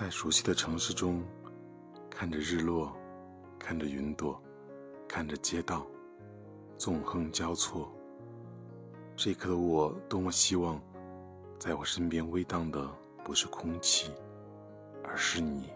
在熟悉的城市中看着日落看着云朵看着街道纵横交错。这一刻的我多么希望在我身边微荡的不是空气而是你。